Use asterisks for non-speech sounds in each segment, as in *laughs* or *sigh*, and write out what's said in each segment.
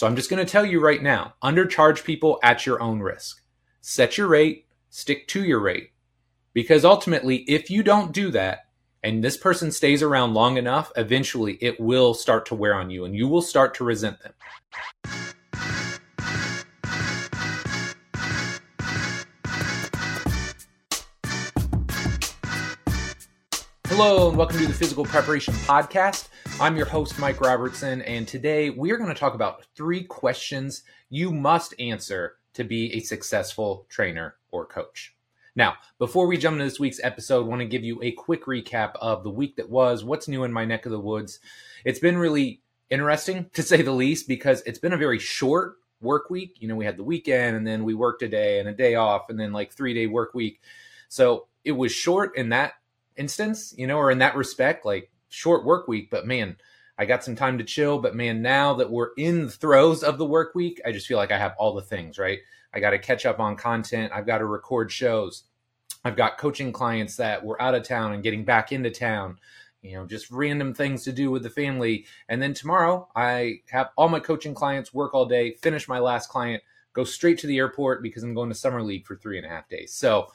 So I'm just going to tell you right now undercharge people at your own risk. Set your rate, stick to your rate. Because ultimately, if you don't do that, and this person stays around long enough, eventually it will start to wear on you and you will start to resent them. Hello, and welcome to the Physical Preparation Podcast. I'm your host, Mike Robertson, and today we are going to talk about three questions you must answer to be a successful trainer or coach. Now, before we jump into this week's episode, I want to give you a quick recap of the week that was, what's new in my neck of the woods. It's been really interesting, to say the least, because it's been a very short work week. You know, we had the weekend and then we worked a day and a day off and then like three day work week. So it was short in that instance, you know, or in that respect, like short work week, but man, I got some time to chill. But man, now that we're in the throes of the work week, I just feel like I have all the things, right? I got to catch up on content. I've got to record shows. I've got coaching clients that were out of town and getting back into town, you know, just random things to do with the family. And then tomorrow, I have all my coaching clients work all day, finish my last client, go straight to the airport because I'm going to Summer League for three and a half days. So,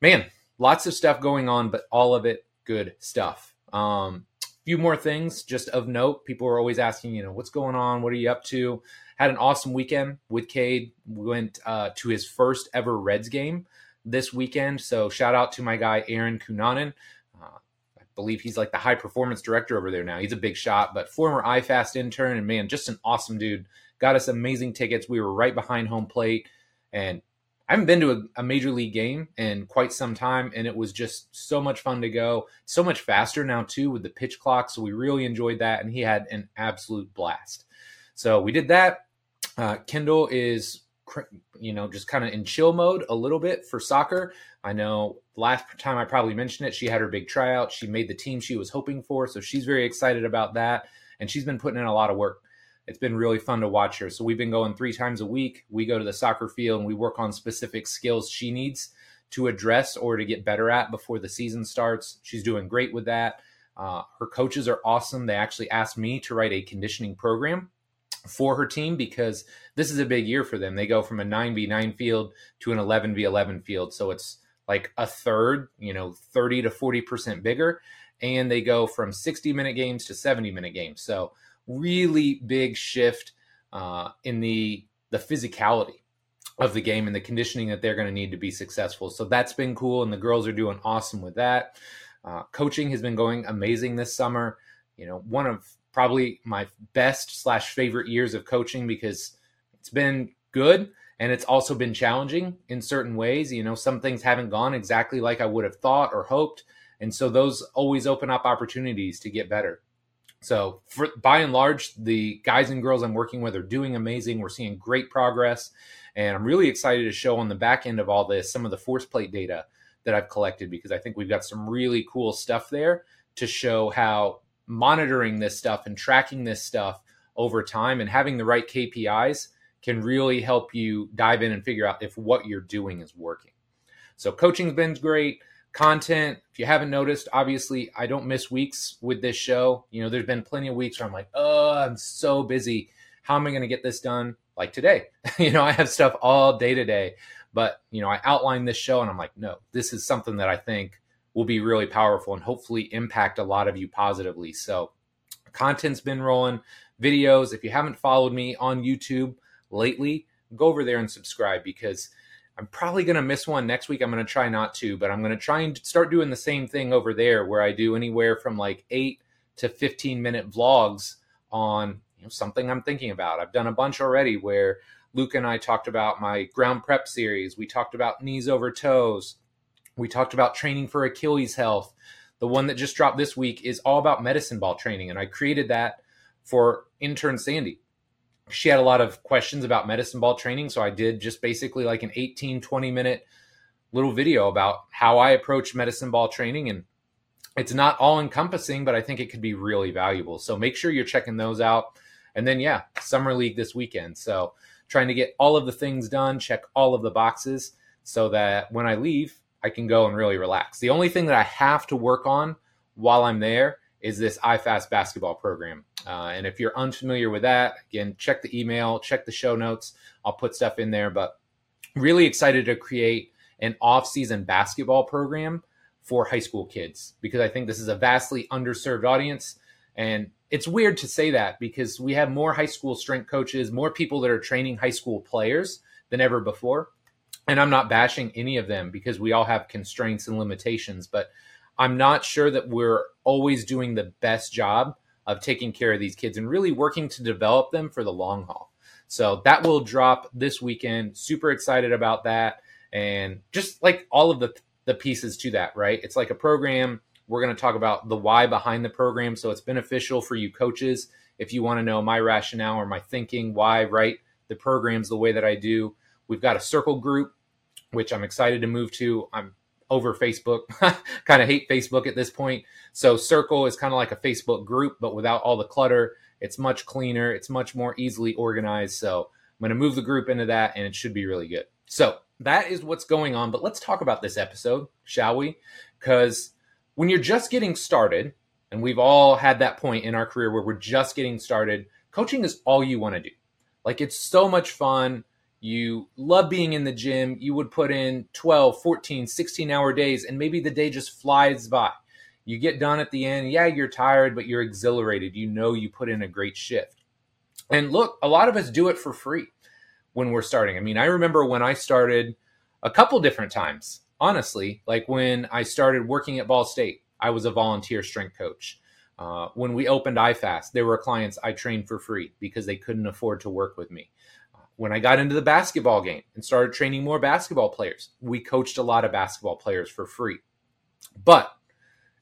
man, lots of stuff going on, but all of it good stuff. Um, few more things just of note. People are always asking, you know, what's going on? What are you up to? Had an awesome weekend with Cade. Went uh, to his first ever Reds game this weekend. So shout out to my guy Aaron Kunanen. Uh, I believe he's like the high performance director over there now. He's a big shot, but former iFast intern and man, just an awesome dude. Got us amazing tickets. We were right behind home plate, and I haven't been to a, a, major league game in quite some time, and it was just so much fun to go. So much faster now too with the pitch clock, so we really enjoyed that, and he had an absolute blast. So we did that. Uh, Kendall is, you know, just kind of in chill mode a little bit for soccer. I know last time I probably mentioned it, she had her big tryout. She made the team she was hoping for, so she's very excited about that, and she's been putting in a lot of work it's been really fun to watch her. So we've been going three times a week. We go to the soccer field and we work on specific skills she needs to address or to get better at before the season starts. She's doing great with that. Uh, her coaches are awesome. They actually asked me to write a conditioning program for her team because this is a big year for them. They go from a 9v9 field to an 11v11 field. So it's like a third, you know, 30 to 40% bigger. And they go from 60 minute games to 70 minute games. So really big shift uh, in the the physicality of the game and the conditioning that they're going to need to be successful. So that's been cool, and the girls are doing awesome with that. Uh, coaching has been going amazing this summer. You know, one of probably my best slash favorite years of coaching because it's been good and it's also been challenging in certain ways. You know, some things haven't gone exactly like I would have thought or hoped. And so those always open up opportunities to get better. So, for, by and large, the guys and girls I'm working with are doing amazing. We're seeing great progress, and I'm really excited to show on the back end of all this some of the force plate data that I've collected because I think we've got some really cool stuff there to show how monitoring this stuff and tracking this stuff over time and having the right KPIs can really help you dive in and figure out if what you're doing is working. So, coaching's been great content. If you haven't noticed, obviously I don't miss weeks with this show. You know, there's been plenty of weeks where I'm like, oh, I'm so busy. How am I going to get this done? Like today, *laughs* you know, I have stuff all day today, but you know, I outline this show and I'm like, no, this is something that I think will be really powerful and hopefully impact a lot of you positively. So, content's been rolling, videos. If you haven't followed me on YouTube lately, go over there and subscribe because I'm probably going to miss one next week. I'm going to try not to, but I'm going to try and start doing the same thing over there where I do anywhere from like 8 to 15 minute vlogs on you know, something I'm thinking about. I've done a bunch already where Luke and I talked about my ground prep series. We talked about knees over toes. We talked about training for Achilles health. The one that just dropped this week is all about medicine ball training. And I created that for intern Sandy she had a lot of questions about medicine ball training. So I did just basically like an 18, 20 minute little video about how I approach medicine ball training. And it's not all encompassing, but I think it could be really valuable. So make sure you're checking those out. And then, yeah, Summer League this weekend. So trying to get all of the things done, check all of the boxes so that when I leave, I can go and really relax. The only thing that I have to work on while I'm there is this iFast basketball program. Uh, and if you're unfamiliar with that, again, check the email, check the show notes. I'll put stuff in there. But really excited to create an off-season basketball program for high school kids because I think this is a vastly underserved audience. And it's weird to say that because we have more high school strength coaches, more people that are training high school players than ever before. And I'm not bashing any of them because we all have constraints and limitations, but I'm not sure that we're always doing the best job of taking care of these kids and really working to develop them for the long haul. So that will drop this weekend. Super excited about that. And just like all of the the pieces to that, right? It's like a program. We're going to talk about the why behind the program. So it's beneficial for you coaches if you want to know my rationale or my thinking, why write the programs the way that I do. We've got a circle group, which I'm excited to move to. I'm over Facebook. *laughs* kind of hate Facebook at this point. So Circle is kind of like a Facebook group, but without all the clutter. It's much cleaner. It's much more easily organized. So I'm going to move the group into that, and it should be really good. So that is what's going on. But let's talk about this episode, shall we? Because when you're just getting started, and we've all had that point in our career where we're just getting started, coaching is all you want to do. Like it's so much fun. You love being in the gym. You would put in 12, 14, 16 hour days, and maybe the day just flies by. You get done at the end. Yeah, you're tired, but you're exhilarated. You know you put in a great shift. And look, a lot of us do it for free when we're starting. I mean, I remember when I started a couple different times, honestly, like when I started working at Ball State, I was a volunteer strength coach. Uh, when we opened iFast, there were clients I trained for free because they couldn't afford to work with me. When I got into the basketball game and started training more basketball players, we coached a lot of basketball players for free. But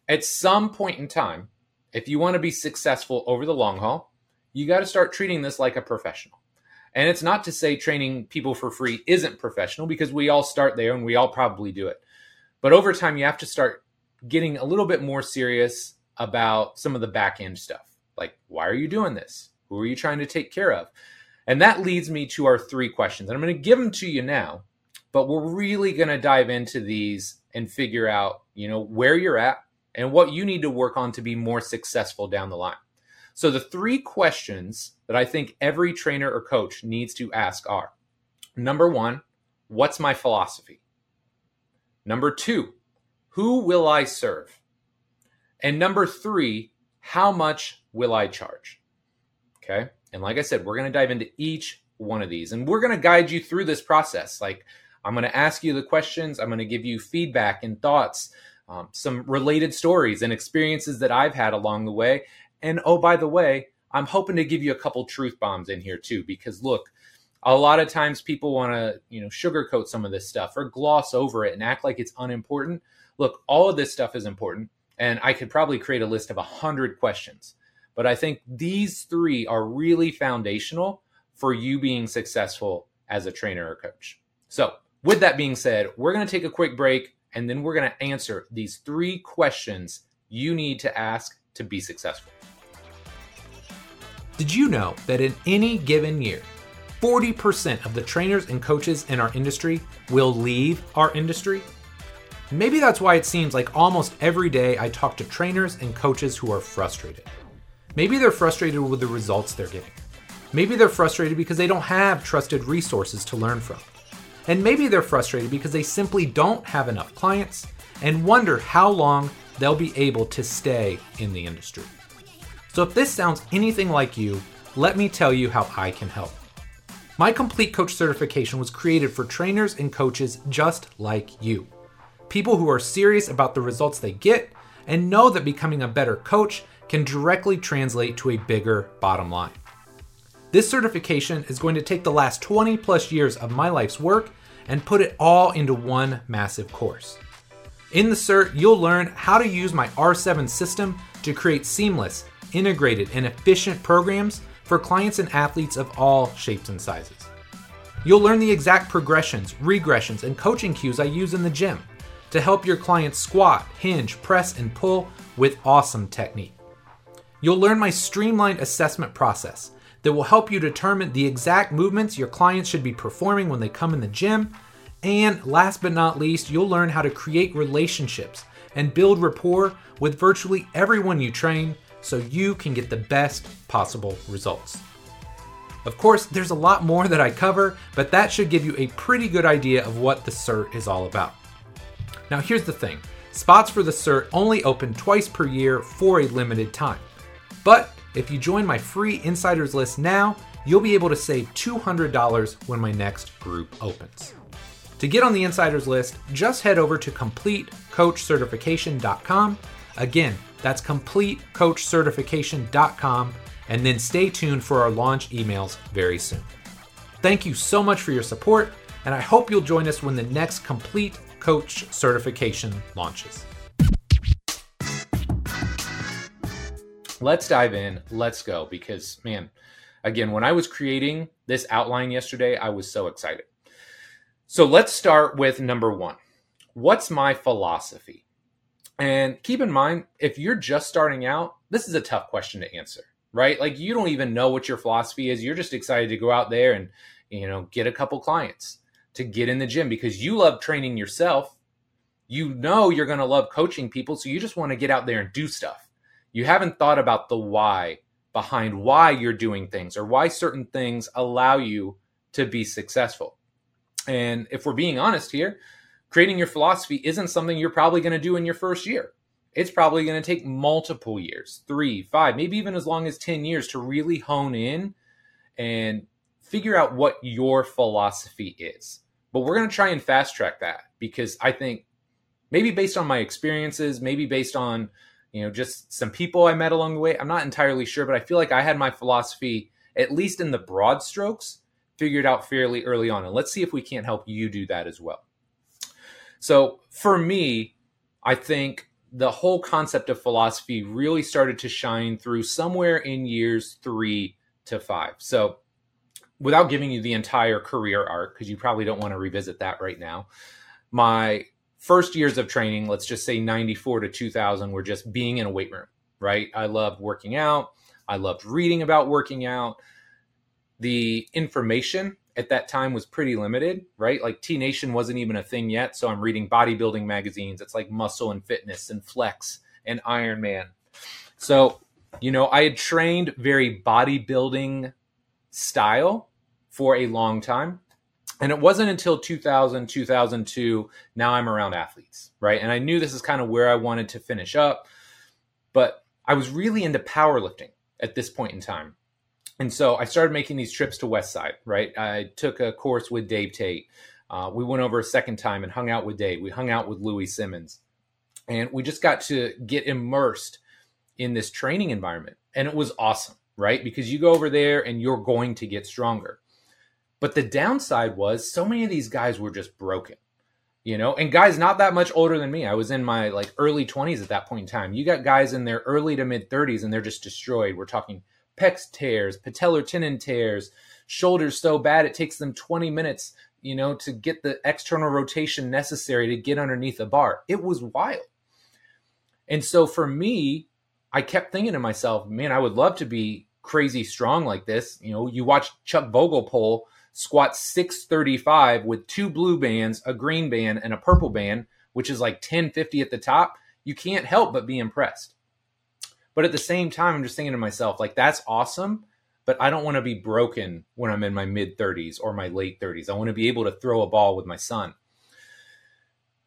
at some point in time, if you want to be successful over the long haul, you got to start treating this like a professional. And it's not to say training people for free isn't professional because we all start there and we all probably do it. But over time, you have to start getting a little bit more serious about some of the back end stuff. Like, why are you doing this? Who are you trying to take care of? And that leads me to our three questions. And I'm going to give them to you now, but we're really going to dive into these and figure out, you know, where you're at and what you need to work on to be more successful down the line. So the three questions that I think every trainer or coach needs to ask are number one, what's my philosophy? Number two, who will I serve? And number three, how much will I charge? Okay. And like I said, we're going to dive into each one of these and we're going to guide you through this process. Like, I'm going to ask you the questions, I'm going to give you feedback and thoughts, um, some related stories and experiences that I've had along the way. And oh, by the way, I'm hoping to give you a couple truth bombs in here too, because look, a lot of times people want to, you know, sugarcoat some of this stuff or gloss over it and act like it's unimportant. Look, all of this stuff is important, and I could probably create a list of a hundred questions. But I think these three are really foundational for you being successful as a trainer or coach. So, with that being said, we're going to take a quick break and then we're going to answer these three questions you need to ask to be successful. Did you know that in any given year, 40% of the trainers and coaches in our industry will leave our industry? Maybe that's why it seems like almost every day I talk to trainers and coaches who are frustrated. Maybe they're frustrated with the results they're getting. Maybe they're frustrated because they don't have trusted resources to learn from. And maybe they're frustrated because they simply don't have enough clients and wonder how long they'll be able to stay in the industry. So if this sounds anything like you, let me tell you how I can help. My complete coach certification was created for trainers and coaches just like you. People who are serious about the results they get and know that becoming a better coach can directly translate to a bigger bottom line. This certification is going to take the last 20 plus years of my life's work and put it all into one massive course. In the cert, you'll learn how to use my R7 system to create seamless, integrated, and efficient programs for clients and athletes of all shapes and sizes. You'll learn the exact progressions, regressions, and coaching cues I use in the gym to help your clients squat, hinge, press, and pull with awesome technique. You'll learn my streamlined assessment process that will help you determine the exact movements your clients should be performing when they come in the gym. And last but not least, you'll learn how to create relationships and build rapport with virtually everyone you train so you can get the best possible results. Of course, there's a lot more that I cover, but that should give you a pretty good idea of what the CERT is all about. Now, here's the thing spots for the CERT only open twice per year for a limited time. But if you join my free insiders list now, you'll be able to save $200 when my next group opens. To get on the insiders list, just head over to CompleteCoachCertification.com. Again, that's CompleteCoachCertification.com, and then stay tuned for our launch emails very soon. Thank you so much for your support, and I hope you'll join us when the next Complete Coach certification launches. Let's dive in. Let's go because, man, again, when I was creating this outline yesterday, I was so excited. So let's start with number one. What's my philosophy? And keep in mind, if you're just starting out, this is a tough question to answer, right? Like you don't even know what your philosophy is. You're just excited to go out there and, you know, get a couple clients to get in the gym because you love training yourself. You know you're going to love coaching people. So you just want to get out there and do stuff. You haven't thought about the why behind why you're doing things or why certain things allow you to be successful. And if we're being honest here, creating your philosophy isn't something you're probably going to do in your first year. It's probably going to take multiple years, three, five, maybe even as long as 10 years to really hone in and figure out what your philosophy is. But we're going to try and fast track that because I think maybe based on my experiences, maybe based on, you know, just some people I met along the way, I'm not entirely sure, but I feel like I had my philosophy, at least in the broad strokes, figured out fairly early on. And let's see if we can't help you do that as well. So for me, I think the whole concept of philosophy really started to shine through somewhere in years three to five. So without giving you the entire career arc, because you probably don't want to revisit that right now, my first years of training, let's just say 94 to 2000, were just being in a weight room, right? I loved working out. I loved reading about working out the information at that time was pretty limited, right? Like T Nation wasn't even a thing yet. So I'm reading bodybuilding magazines. It's like Muscle and Fitness and Flex and Iron Man. So, you know, I had trained very bodybuilding style for a long time. And it wasn't until 2000, 2002, now I'm around athletes, right? And I knew this is kind of where I wanted to finish up. But I was really into powerlifting at this point in time and so I started making these trips to West Side, right? I took a course with Dave Tate. Uh, we went over a second time and hung out with Dave. We hung out with Louie Simmons. And we just got to get immersed in this training environment. And it was awesome, right? Because you go over there and you're going to get stronger. But the downside was so many of these guys were just broken, you know, and guys not that much older than me. I was in my like early 20s at that point in time. You got guys in their early to mid 30s and they're just destroyed. We're talking pecs tears, patellar tendon tears, shoulders so bad it takes them 20 minutes, you know, to get the external rotation necessary to get underneath a bar. It was wild. And so for me, I kept thinking to myself, man, I would love to be crazy strong like this. You know, you watch Chuck Vogelpohl squat 635 with two blue bands, a green band, and a purple band, which is like 1050 at the top. You can't help but be impressed. But at the same time, I'm just thinking to myself, like, that's awesome, but I don't want to be broken when I'm in my mid 30s or my late 30s. I want to be able to throw a ball with my son.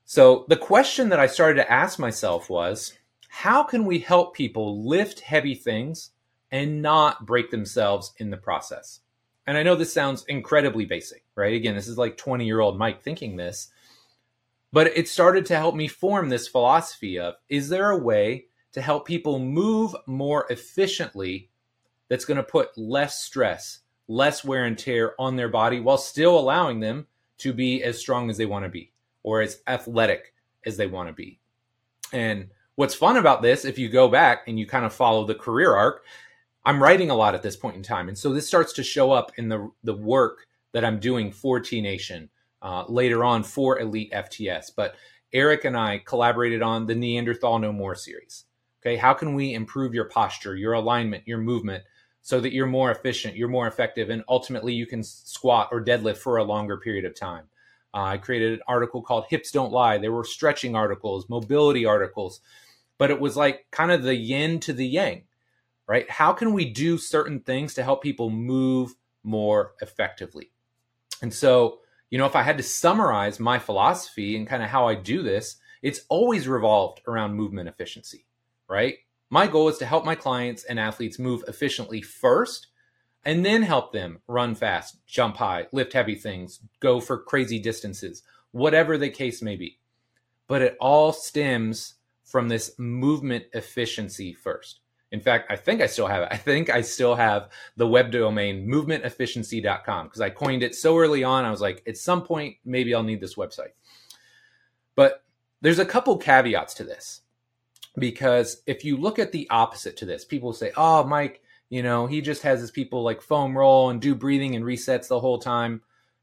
So the question that I started to ask myself was, how can we help people lift heavy things and not break themselves in the process? And I know this sounds incredibly basic, right? Again, this is like 20 year old Mike thinking this, but it started to help me form this philosophy of is there a way to help people move more efficiently that's going to put less stress, less wear and tear on their body while still allowing them to be as strong as they want to be or as athletic as they want to be. And what's fun about this, if you go back and you kind of follow the career arc, I'm writing a lot at this point in time. And so this starts to show up in the, the work that I'm doing for T Nation, uh, later on for Elite FTS. But Eric and I collaborated on the Neanderthal No More series. Okay, how can we improve your posture, your alignment, your movement so that you're more efficient, you're more effective, and ultimately you can squat or deadlift for a longer period of time? Uh, I created an article called Hips Don't Lie. There were stretching articles, mobility articles, but it was like kind of the yin to the yang, right? How can we do certain things to help people move more effectively? And so, you know, if I had to summarize my philosophy and kind of how I do this, it's always revolved around movement efficiency, right? My goal is to help my clients and athletes move efficiently first and then help them run fast, jump high, lift heavy things, go for crazy distances, whatever the case may be. But it all stems from this movement efficiency first. In fact, I think I still have it. I think I still have the web domain movementefficiency.com because I coined it so early on. I was like, at some point, maybe I'll need this website. But there's a couple caveats to this because if you look at the opposite to this, people say, oh, Mike, you know, he just has his people like foam roll and do breathing and resets the whole time.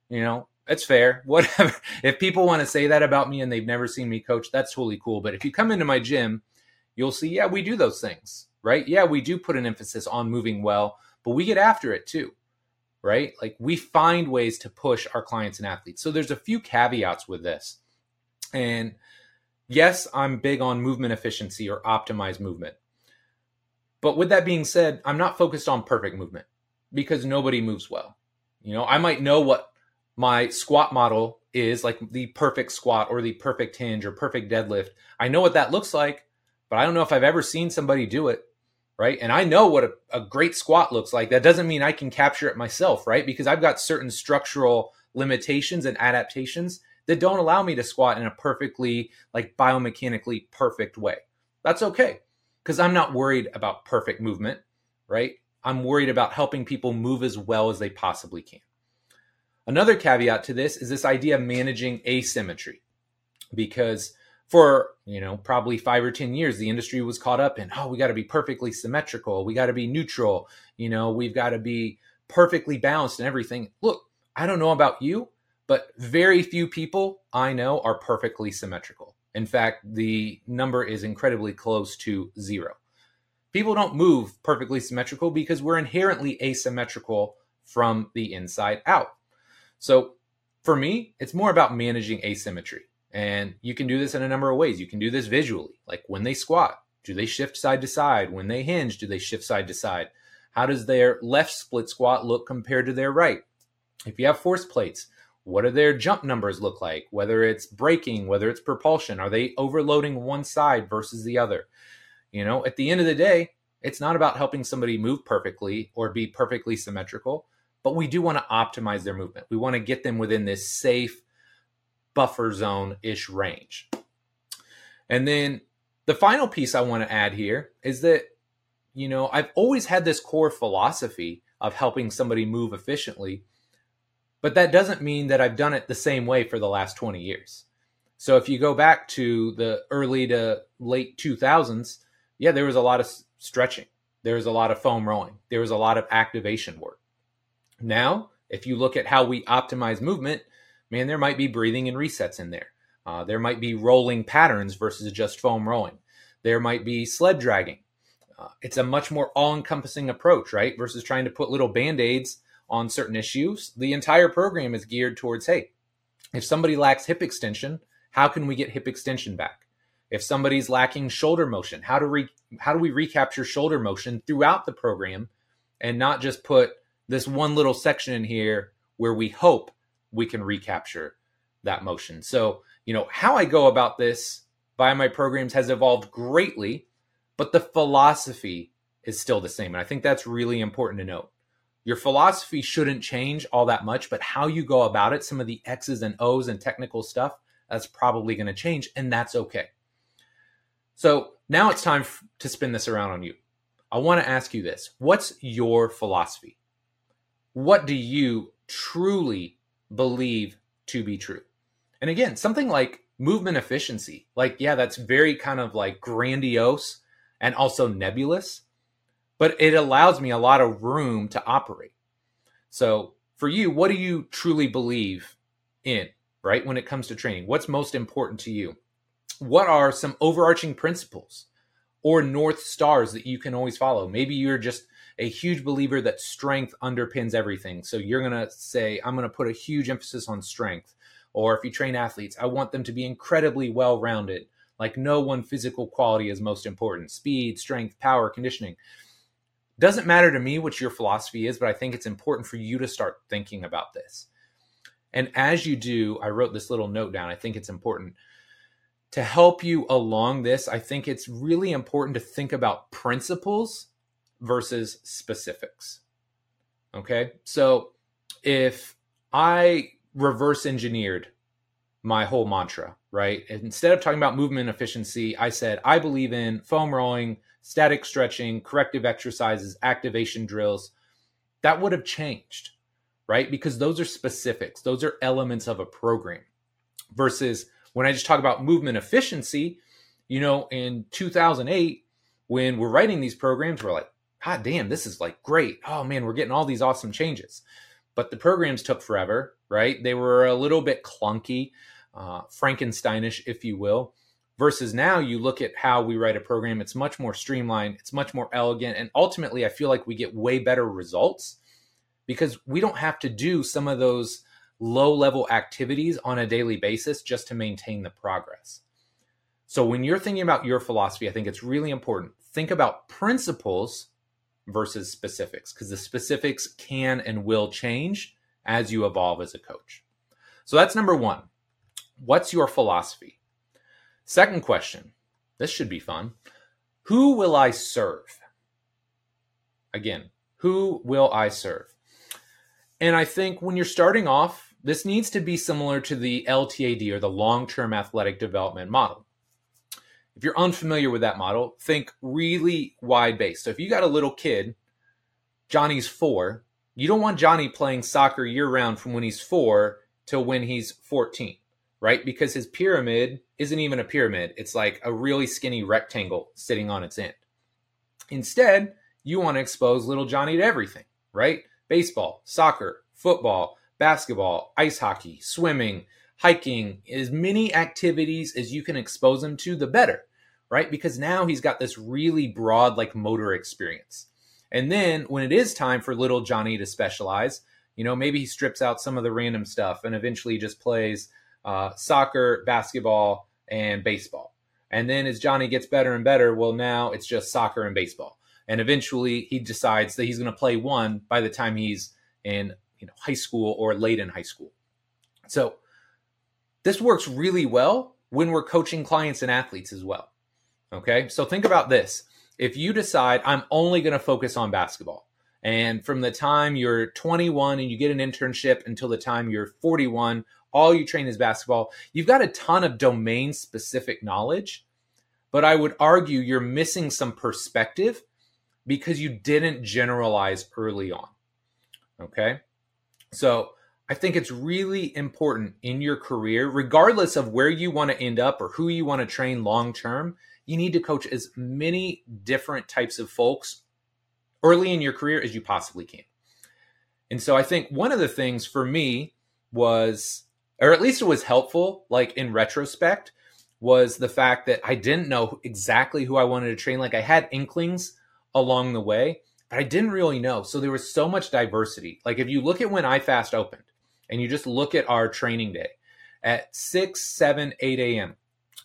You know, it's fair. *laughs* Whatever. If people want to say that about me and they've never seen me coach, that's totally cool. But if you come into my gym, you'll see, yeah, we do those things, right? Yeah, we do put an emphasis on moving well, but we get after it too, right? Like we find ways to push our clients and athletes. So there's a few caveats with this. And yes, I'm big on movement efficiency or optimized movement. But with that being said, I'm not focused on perfect movement because nobody moves well. You know, I might know what my squat model is like the perfect squat or the perfect hinge or perfect deadlift. I know what that looks like, but I don't know if I've ever seen somebody do it. Right. And I know what a, a great squat looks like. That doesn't mean I can capture it myself. Right. Because I've got certain structural limitations and adaptations that don't allow me to squat in a perfectly, like biomechanically perfect way. That's okay because I'm not worried about perfect movement, right? I'm worried about helping people move as well as they possibly can. Another caveat to this is this idea of managing asymmetry because for, you know, probably 5 or 10 years the industry was caught up in, oh, we got to be perfectly symmetrical, we got to be neutral, you know, we've got to be perfectly balanced and everything. Look, I don't know about you, but very few people I know are perfectly symmetrical. In fact, the number is incredibly close to zero. People don't move perfectly symmetrical because we're inherently asymmetrical from the inside out. So for me, it's more about managing asymmetry. And you can do this in a number of ways. You can do this visually, like when they squat, do they shift side to side? When they hinge, do they shift side to side? How does their left split squat look compared to their right? If you have force plates, what do their jump numbers look like? Whether it's braking, whether it's propulsion, are they overloading one side versus the other? You know, at the end of the day, it's not about helping somebody move perfectly or be perfectly symmetrical, but we do want to optimize their movement. We want to get them within this safe buffer zone ish range. And then the final piece I want to add here is that, you know, I've always had this core philosophy of helping somebody move efficiently but that doesn't mean that I've done it the same way for the last 20 years. So if you go back to the early to late 2000s, yeah, there was a lot of stretching. There was a lot of foam rolling. There was a lot of activation work. Now, if you look at how we optimize movement, man, there might be breathing and resets in there. Uh, there might be rolling patterns versus just foam rolling. There might be sled dragging. Uh, it's a much more all encompassing approach, right? Versus trying to put little band aids on certain issues. The entire program is geared towards hey, if somebody lacks hip extension, how can we get hip extension back? If somebody's lacking shoulder motion, how do we how do we recapture shoulder motion throughout the program and not just put this one little section in here where we hope we can recapture that motion. So, you know, how I go about this via my programs has evolved greatly, but the philosophy is still the same. And I think that's really important to note. Your philosophy shouldn't change all that much, but how you go about it, some of the X's and O's and technical stuff, that's probably going to change, and that's okay. So now it's time to spin this around on you. I want to ask you this What's your philosophy? What do you truly believe to be true? And again, something like movement efficiency, like, yeah, that's very kind of like grandiose and also nebulous but it allows me a lot of room to operate. So, for you, what do you truly believe in, right? When it comes to training, what's most important to you? What are some overarching principles or north stars that you can always follow? Maybe you're just a huge believer that strength underpins everything. So, you're going to say, I'm going to put a huge emphasis on strength. Or if you train athletes, I want them to be incredibly well rounded. Like no one physical quality is most important speed, strength, power, conditioning. Doesn't matter to me what your philosophy is, but I think it's important for you to start thinking about this. And as you do, I wrote this little note down. I think it's important to help you along this. I think it's really important to think about principles versus specifics. Okay. So if I reverse engineered my whole mantra, right? Instead of talking about movement efficiency, I said, I believe in foam rolling, static stretching, corrective exercises, activation drills. That would have changed, right? Because those are specifics, those are elements of a program. Versus when I just talk about movement efficiency, you know, in 2008, when we're writing these programs, we're like, God damn, this is like great. Oh man, we're getting all these awesome changes. But the programs took forever, right? They were a little bit clunky, uh, Frankensteinish, if you will. Versus now, you look at how we write a program, it's much more streamlined, it's much more elegant. And ultimately, I feel like we get way better results because we don't have to do some of those low level activities on a daily basis just to maintain the progress. So, when you're thinking about your philosophy, I think it's really important. Think about principles versus specifics because the specifics can and will change as you evolve as a coach. So that's number one. What's your philosophy? Second question. This should be fun. Who will I serve? Again, who will I serve? And I think when you're starting off, this needs to be similar to the LTAD or the long term athletic development model. If you're unfamiliar with that model, think really wide base. So if you got a little kid, Johnny's four, you don't want Johnny playing soccer year round from when he's four till when he's 14, right? Because his pyramid isn't even a pyramid. It's like a really skinny rectangle sitting on its end. Instead, you want to expose little Johnny to everything, right? Baseball, soccer, football, basketball, ice hockey, swimming, hiking, as many activities as you can expose him to, the better right? Because now he's got this really broad, like motor experience. And then when it is time for little Johnny to specialize, you know, maybe he strips out some of the random stuff and eventually just plays uh, soccer, basketball, and baseball. And then as Johnny gets better and better, well, now it's just soccer and baseball. And eventually he decides that he's going to play one by the time he's in you know high school or late in high school. So this works really well when we're coaching clients and athletes as well. Okay. So think about this. If you decide I'm only going to focus on basketball, and from the time you're 21 and you get an internship until the time you're 41, all you train is basketball, you've got a ton of domain specific knowledge. But I would argue you're missing some perspective because you didn't generalize early on. Okay. So I think it's really important in your career, regardless of where you want to end up or who you want to train long term, you need to coach as many different types of folks early in your career as you possibly can. And so I think one of the things for me was, or at least it was helpful, like in retrospect, was the fact that I didn't know exactly who I wanted to train. Like I had inklings along the way, but I didn't really know. So there was so much diversity. Like if you look at when iFast opened and you just look at our training day at 6, 7, 8 a.m.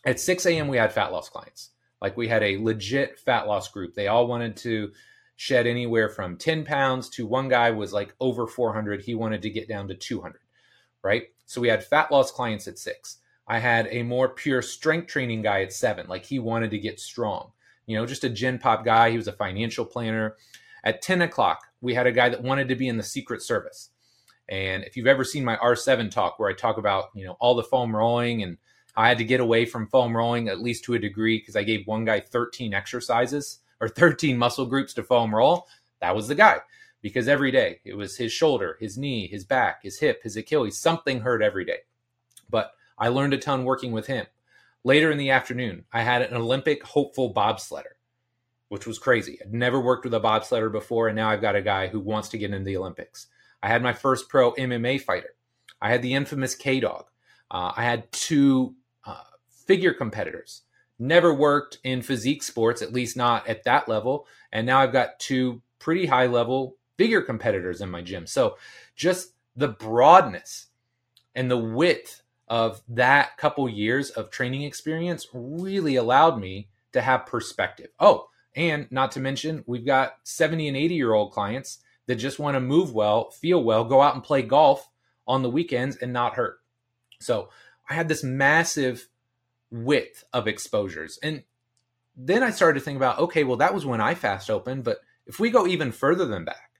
At 6 a.m., we had fat loss clients. Like we had a legit fat loss group. They all wanted to shed anywhere from 10 pounds to one guy was like over 400. He wanted to get down to 200, right? So we had fat loss clients at six. I had a more pure strength training guy at seven. Like he wanted to get strong, you know, just a gen pop guy. He was a financial planner. At 10 o'clock, we had a guy that wanted to be in the Secret Service. And if you've ever seen my R7 talk where I talk about, you know, all the foam rolling and I had to get away from foam rolling at least to a degree because I gave one guy 13 exercises or 13 muscle groups to foam roll. That was the guy because every day it was his shoulder, his knee, his back, his hip, his Achilles, something hurt every day. But I learned a ton working with him. Later in the afternoon, I had an Olympic hopeful bobsledder, which was crazy. I'd never worked with a bobsledder before, and now I've got a guy who wants to get into the Olympics. I had my first pro MMA fighter. I had the infamous K Dog. Uh, I had two figure competitors. Never worked in physique sports, at least not at that level. And now I've got two pretty high level figure competitors in my gym. So just the broadness and the width of that couple years of training experience really allowed me to have perspective. Oh, and not to mention, we've got 70 and 80 year old clients that just want to move well, feel well, go out and play golf on the weekends and not hurt. So I had this massive width of exposures. And then I started to think about, okay, well, that was when iFast opened, but if we go even further than back,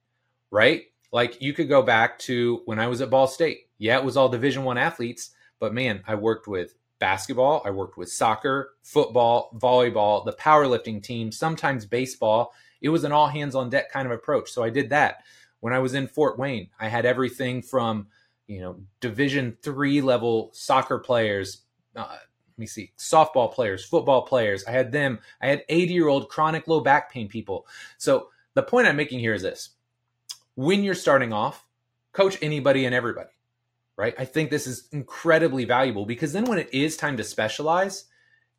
right? Like you could go back to when I was at Ball State. Yeah, it was all Division One athletes, but man, I worked with basketball, I worked with soccer, football, volleyball, the powerlifting team, sometimes baseball. It was an all hands on deck kind of approach. So I did that. When I was in Fort Wayne, I had everything from, you know, Division 3 level soccer players, uh, let me see, softball players, football players. I had them. I had 80 year old chronic low back pain people. So the point I'm making here is this when you're starting off, coach anybody and everybody, right? I think this is incredibly valuable because then when it is time to specialize,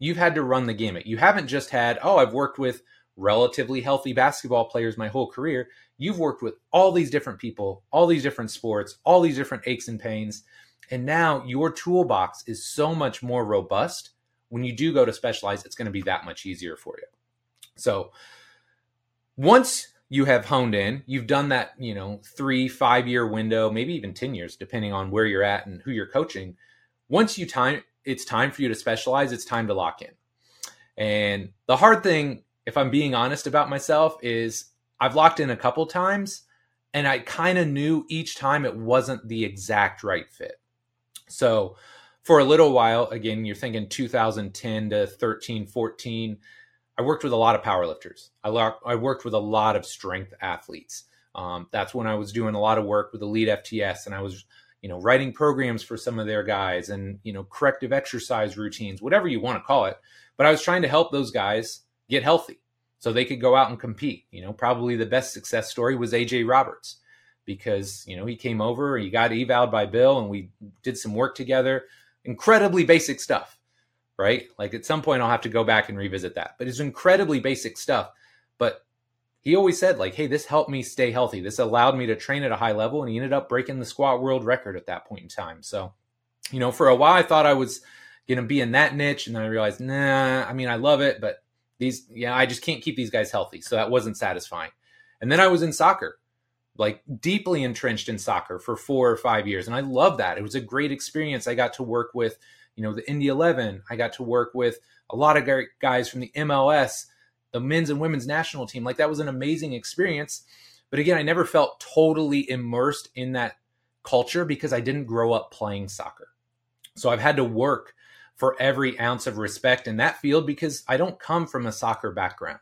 you've had to run the gamut. You haven't just had, oh, I've worked with relatively healthy basketball players my whole career. You've worked with all these different people, all these different sports, all these different aches and pains. And now your toolbox is so much more robust. When you do go to specialize, it's going to be that much easier for you. So once you have honed in, you've done that, you know, three, five year window, maybe even 10 years, depending on where you're at and who you're coaching. Once you time, it's time for you to specialize, it's time to lock in. And the hard thing, if I'm being honest about myself, is I've locked in a couple times and I kind of knew each time it wasn't the exact right fit. So for a little while, again, you're thinking 2010 to 13, 14, I worked with a lot of powerlifters. I, lo- I worked with a lot of strength athletes. Um, that's when I was doing a lot of work with Elite FTS, and I was, you know, writing programs for some of their guys, and you know, corrective exercise routines, whatever you want to call it. But I was trying to help those guys get healthy so they could go out and compete. You know, probably the best success story was AJ Roberts because you know he came over, he got evaled by Bill, and we did some work together. Incredibly basic stuff, right? Like at some point, I'll have to go back and revisit that. But it's incredibly basic stuff. But he always said, like, hey, this helped me stay healthy. This allowed me to train at a high level. And he ended up breaking the squat world record at that point in time. So, you know, for a while, I thought I was going to be in that niche. And then I realized, nah, I mean, I love it, but these, yeah, I just can't keep these guys healthy. So that wasn't satisfying. And then I was in soccer like deeply entrenched in soccer for four or five years. And I love that. It was a great experience. I got to work with, you know, the Indy 11. I got to work with a lot of guys from the MLS, the men's and women's national team. Like that was an amazing experience. But again, I never felt totally immersed in that culture because I didn't grow up playing soccer. So I've had to work for every ounce of respect in that field because I don't come from a soccer background.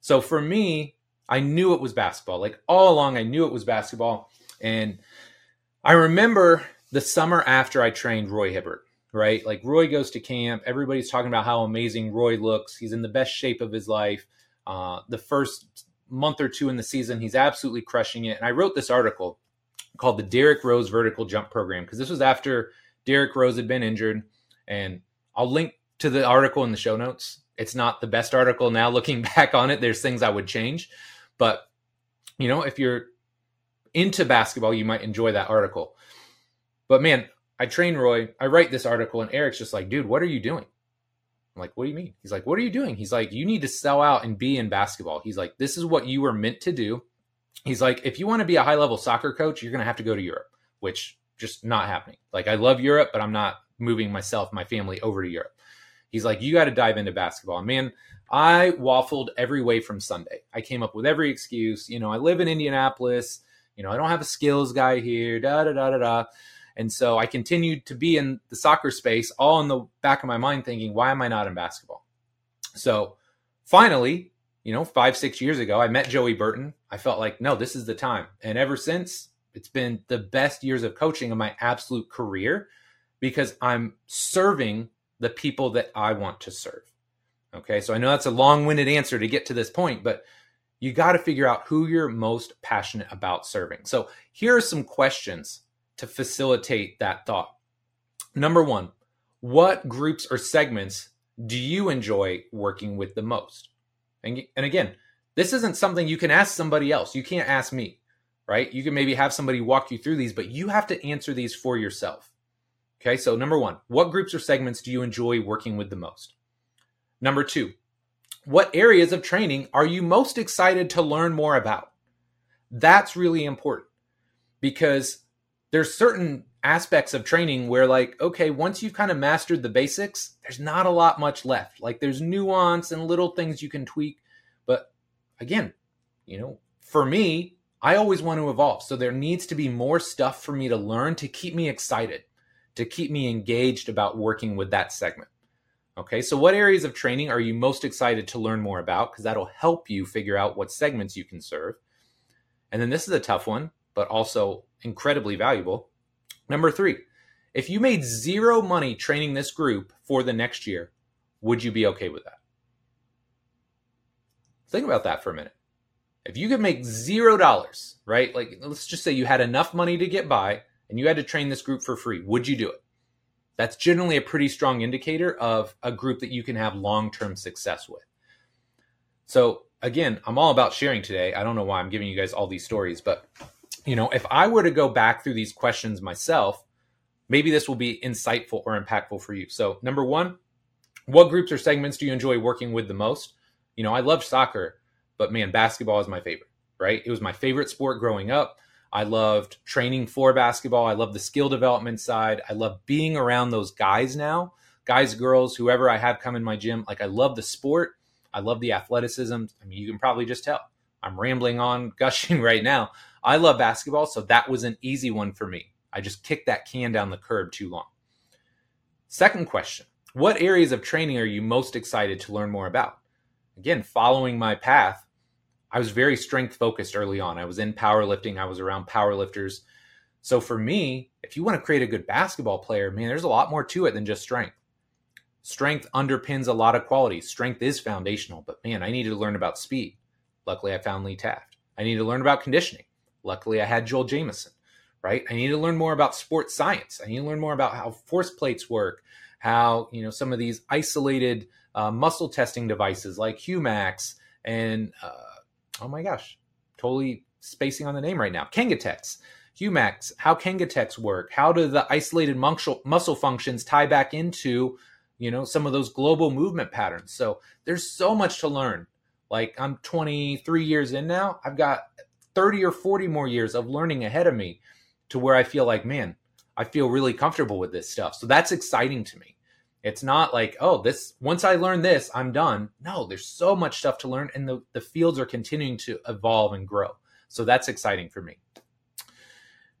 So for me, I knew it was basketball. Like all along, I knew it was basketball. And I remember the summer after I trained Roy Hibbert, right? Like Roy goes to camp. Everybody's talking about how amazing Roy looks. He's in the best shape of his life. Uh, the first month or two in the season, he's absolutely crushing it. And I wrote this article called the Derrick Rose Vertical Jump Program because this was after Derrick Rose had been injured. And I'll link to the article in the show notes. It's not the best article now looking *laughs* back on it. There's things I would change. But, you know, if you're into basketball, you might enjoy that article. But man, I train Roy, I write this article, and Eric's just like, dude, what are you doing? I'm like, what do you mean? He's like, what are you doing? He's like, you need to sell out and be in basketball. He's like, this is what you were meant to do. He's like, if you want to be a high level soccer coach, you're going to have to go to Europe, which just not happening. Like, I love Europe, but I'm not moving myself, my family over to Europe. He's like, you got to dive into basketball. And man, I waffled every way from Sunday. I came up with every excuse. You know, I live in Indianapolis. You know, I don't have a skills guy here, da da da da da. And so I continued to be in the soccer space, all in the back of my mind, thinking, why am I not in basketball? So finally, you know, five, six years ago, I met Joey Burton. I felt like, no, this is the time. And ever since, it's been the best years of coaching of my absolute career because I'm serving the people that I want to serve. Okay, so I know that's a long winded answer to get to this point, but you got to figure out who you're most passionate about serving. So here are some questions to facilitate that thought. Number one, what groups or segments do you enjoy working with the most? And, and again, this isn't something you can ask somebody else. You can't ask me, right? You can maybe have somebody walk you through these, but you have to answer these for yourself. Okay, so number one, what groups or segments do you enjoy working with the most? Number two, what areas of training are you most excited to learn more about? That's really important because there's certain aspects of training where like okay once you've kind of mastered the basics there's not a lot much left. Like there's nuance and little things you can tweak. But again you know for me i always want to evolve. So there needs to be more stuff for me to learn to keep me excited to keep me engaged about working with that segment okay so what areas of training are you most excited to learn more about because that'll help you figure out what segments you can serve and then this is a tough one but also incredibly valuable Number three, if you made zero money training this group for the next year, would you be okay with that? Think about that for a minute. If you could make zero dollars, right? Like, let's just say you had enough money to get by and you had to train this group for free, would you do it? That's generally a pretty strong indicator of a group that you can have long term success with. So, again, I'm all about sharing today. I don't know why I'm giving you guys all these stories, but you know, if I were to go back through these questions myself, maybe this will be insightful or impactful for you. So, number one, what groups or segments do you enjoy working with the most? You know, I love soccer, but man, basketball is my favorite, right? It was my favorite sport growing up. I loved training for basketball. I love the skill development side. I love being around those guys now, guys, girls, whoever I have come in my gym. Like, I love the sport. I love the athleticism. I mean, you can probably just tell. I'm rambling on, *laughs* gushing right now. I love basketball, so that was an easy one for me. I just kicked that can down the curb too long. Second question What areas of training are you most excited to learn more about? Again, following my path, I was very strength focused early on. I was in powerlifting, I was around powerlifters. So for me, if you want to create a good basketball player, man, there's a lot more to it than just strength. Strength underpins a lot of qualities. Strength is foundational, but man, I needed to learn about speed. Luckily, I found Lee Taft. I need to learn about conditioning. Luckily, I had Joel Jamieson, right? I need to learn more about sports science. I need to learn more about how force plates work, how, you know, some of these isolated uh, muscle testing devices like Humac and, uh, oh my gosh, totally spacing on the name right now, Kengatex. Humac, how Kengatex work? How do the isolated muscle, muscle functions tie back into, you know, some of those global movement patterns? So there's so much to learn like I'm 23 years in now. I've got 30 or 40 more years of learning ahead of me to where I feel like, man, I feel really comfortable with this stuff. So that's exciting to me. It's not like, oh, this once I learn this, I'm done. No, there's so much stuff to learn and the, the fields are continuing to evolve and grow. So that's exciting for me.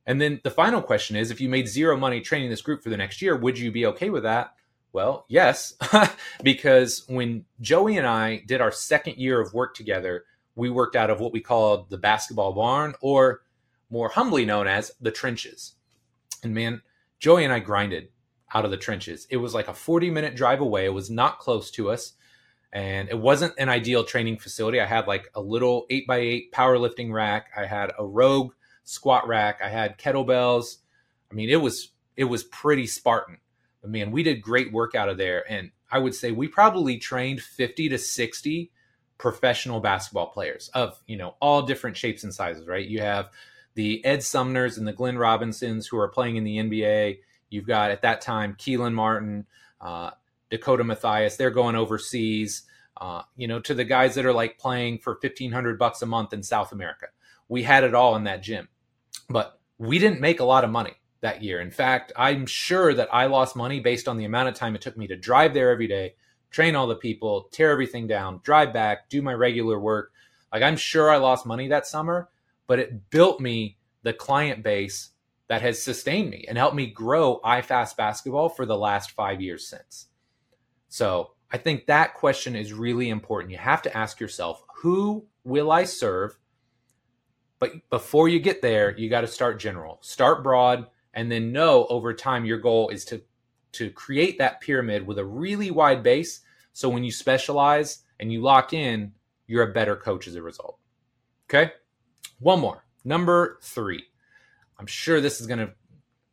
And then the final question is if you made zero money training this group for the next year, would you be okay with that? Well, yes, *laughs* because when Joey and I did our second year of work together, we worked out of what we called the basketball barn, or more humbly known as the trenches. And man, Joey and I grinded out of the trenches. It was like a 40 minute drive away. It was not close to us. And it wasn't an ideal training facility. I had like a little 8x8 powerlifting rack. I had a rogue squat rack. I had kettlebells. I mean, it was it was pretty Spartan. But man, we did great work out of there. And I would say we probably trained 50 to 60 professional basketball players of, you know, all different shapes and sizes, right? You have the Ed Sumners and the Glenn Robinsons who are playing in the NBA. You've got at that time Kelan Martin, uh, Dakota Mathias. They're going overseas. Uh, you know, to the guys that are like playing for fifteen hundred bucks a month in South America. We had it all in that gym, but we didn't make a lot of money that year. In fact, I'm sure that I lost money based on the amount of time it took me to drive there every day, train all the people, tear everything down, drive back, do my regular work. Like I'm sure I lost money that summer, but it built me the client base that has sustained me and helped me grow iFast basketball for the last five years since. So I think that question is really important. You have to ask yourself, who will I serve? But before you get there, you got to start general. Start broad, and then know over time your goal is to to create that pyramid with a really wide base so when you specialize and you lock in you're a better coach as a result okay one more number three i'm sure this is going to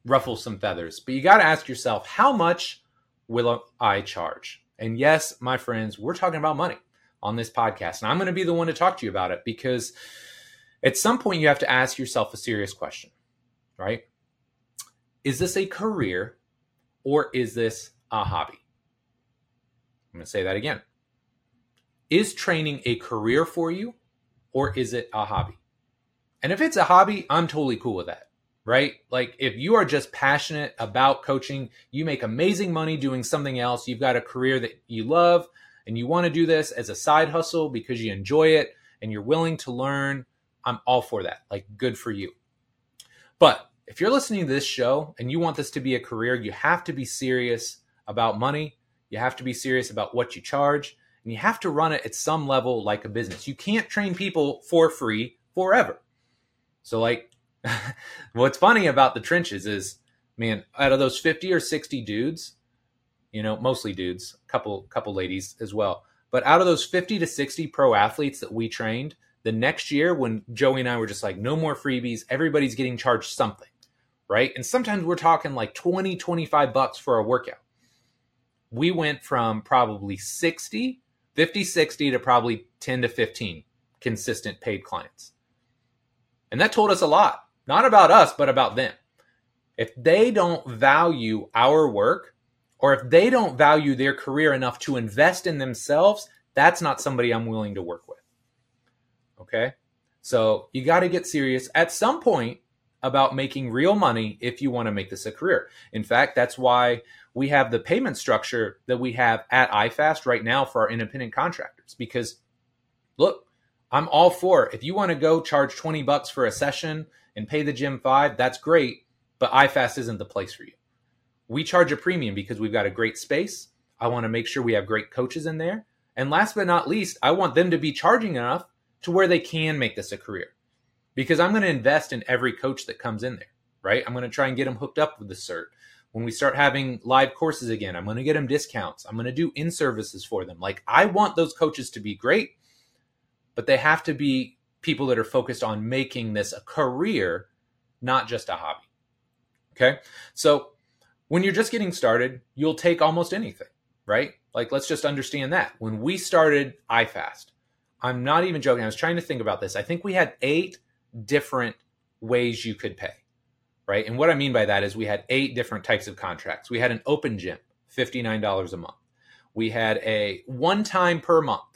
ruffle some feathers but you got to ask yourself how much will i charge and yes my friends we're talking about money on this podcast and i'm going to be the one to talk to you about it because at some point you have to ask yourself a serious question right is this a career or is this a hobby? I'm going to say that again. Is training a career for you or is it a hobby? And if it's a hobby, I'm totally cool with that, right? Like if you are just passionate about coaching, you make amazing money doing something else, you've got a career that you love, and you want to do this as a side hustle because you enjoy it and you're willing to learn, I'm all for that. Like, good for you. But if you're listening to this show and you want this to be a career, you have to be serious about money. You have to be serious about what you charge, and you have to run it at some level like a business. You can't train people for free forever. So, like, *laughs* what's funny about the trenches is, man, out of those 50 or 60 dudes, you know, mostly dudes, a couple couple ladies as well. But out of those 50 to 60 pro athletes that we trained, the next year when Joey and I were just like no more freebies, everybody's getting charged something, right? And sometimes we're talking like 20, 25 bucks for a workout. We went from probably 60, 50, 60 to probably 10 to 15 consistent paid clients. And that told us a lot, not about us, but about them. If they don't value our work, or if they don't value their career enough to invest in themselves, that's not somebody I'm willing to work with. Okay. So you got to get serious at some point about making real money if you want to make this a career. In fact, that's why we have the payment structure that we have at iFast right now for our independent contractors. Because look, I'm all for if you want to go charge 20 bucks for a session and pay the gym five, that's great, but iFast isn't the place for you. We charge a premium because we've got a great space. I want to make sure we have great coaches in there. And last but not least, I want them to be charging enough to where they can make this a career because I'm going to invest in every coach that comes in there, right? I'm going to try and get them hooked up with the cert. When we start having live courses again, I'm going to get them discounts. I'm going to do in services for them. Like I want those coaches to be great but they have to be people that are focused on making this a career, not just a hobby. Okay. So when you're just getting started, you'll take almost anything, right? Like, let's just understand that. When we started iFast, I'm not even joking. I was trying to think about this. I think we had eight different ways you could pay, right? And what I mean by that is we had eight different types of contracts. We had an open gym, $59 a month. We had a one time per month,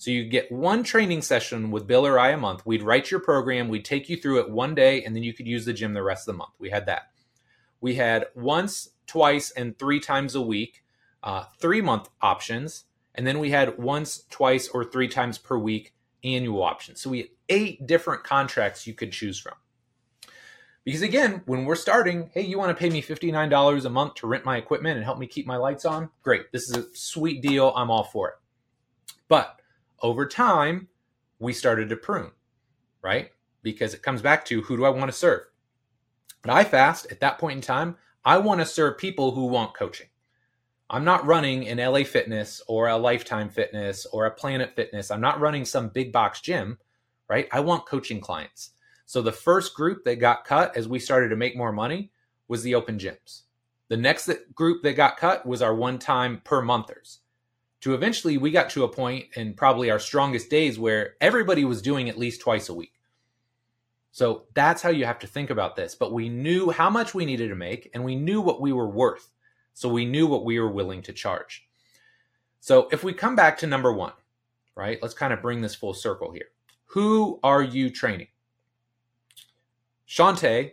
so you get one training session with Bill or I a month. We'd write your program, we'd take you through it one day, and then you could use the gym the rest of the month. We had that. We had once, twice, and three times a week, uh, three month options. And then we had once, twice, or three times per week annual options. So we had eight different contracts you could choose from. Because again, when we're starting, hey, you want to pay me $59 a month to rent my equipment and help me keep my lights on? Great. This is a sweet deal. I'm all for it. But over time, we started to prune, right? Because it comes back to who do I want to serve? But iFast at that point in time, I want to serve people who want coaching. I'm not running an LA Fitness or a Lifetime Fitness or a Planet Fitness. I'm not running some big box gym, right? I want coaching clients. So the first group that got cut as we started to make more money was the open gyms. The next group that got cut was our one time per monthers to eventually we got to a point in probably our strongest days where everybody was doing at least twice a week. So that's how you have to think about this. But we knew how much we needed to make and we knew what we were worth. So we knew what we were willing to charge. So if we come back to number one, right, let's kind of bring this full circle here. Who are you training? Shantae,